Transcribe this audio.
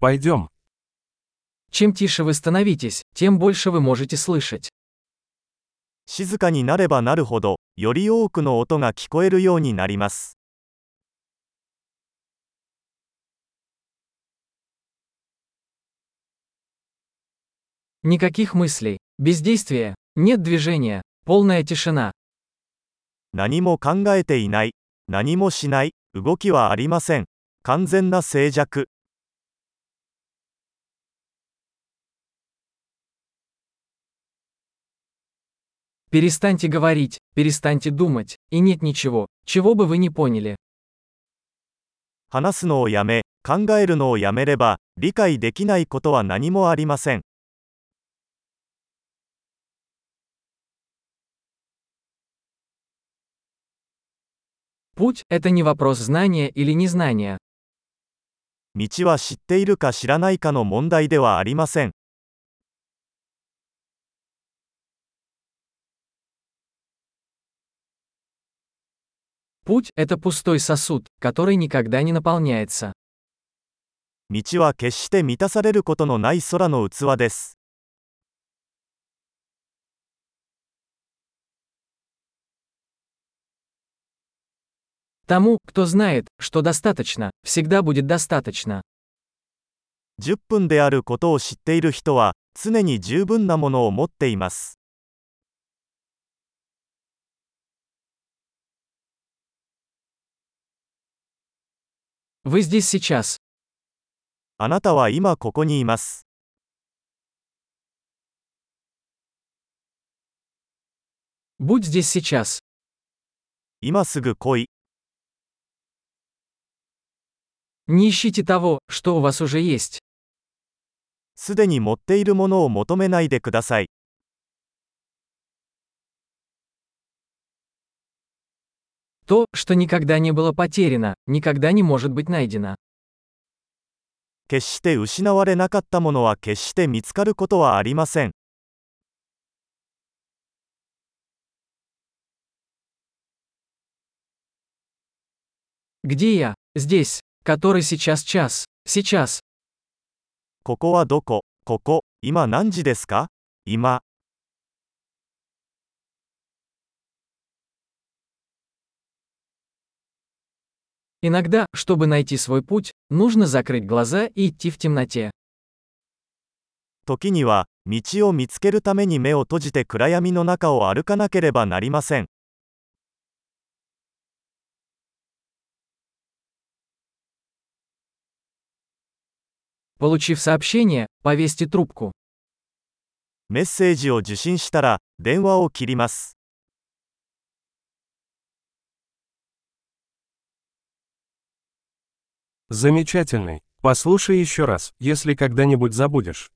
Пойдем. Чем тише вы становитесь, тем больше вы можете слышать. 静かになればなるほど、より多くの音が聞こえるようになります。 Никаких мыслей, бездействия, нет движения, полная тишина. 何も考えていない、何もしない、動きはありません。完全な静寂。 Перестаньте говорить, перестаньте думать, и нет ничего, чего бы вы не поняли. 話すのをやめ、考えるのをやめれば、理解できないことは何もありません。 Путь – это не вопрос знания или незнания. 道は知っているか知らないかの問題ではありません。 Путь – это пустой сосуд, который никогда не наполняется. 道は決して満たされることのない空の器です。 Тому, кто знает, что достаточно, всегда будет достаточно. 10分であることを知っている人は、常に十分なものを持っています。 Вы здесь сейчас. あなたは今ここにいます。 Будь здесь сейчас. 今すぐ来い。 Не ищите того, что у вас уже есть. すでに持っているものを求めないでください。 То, что никогда не было потеряно, никогда не может быть найдено. 決して失われなかったものは決して見つかることはありません。 Где я? Здесь. Который сейчас час. Сейчас. ここはどこここ、今何時ですか今。 Иногда, чтобы найти свой путь, нужно закрыть глаза и идти в темноте. 時には、道を見つけるために目を閉じて暗闇の中を歩かなければなりません。 Получив сообщение, повесьте трубку. メッセージを受信したら、電話を切ります。 Замечательный. Послушай еще раз, если когда-нибудь забудешь.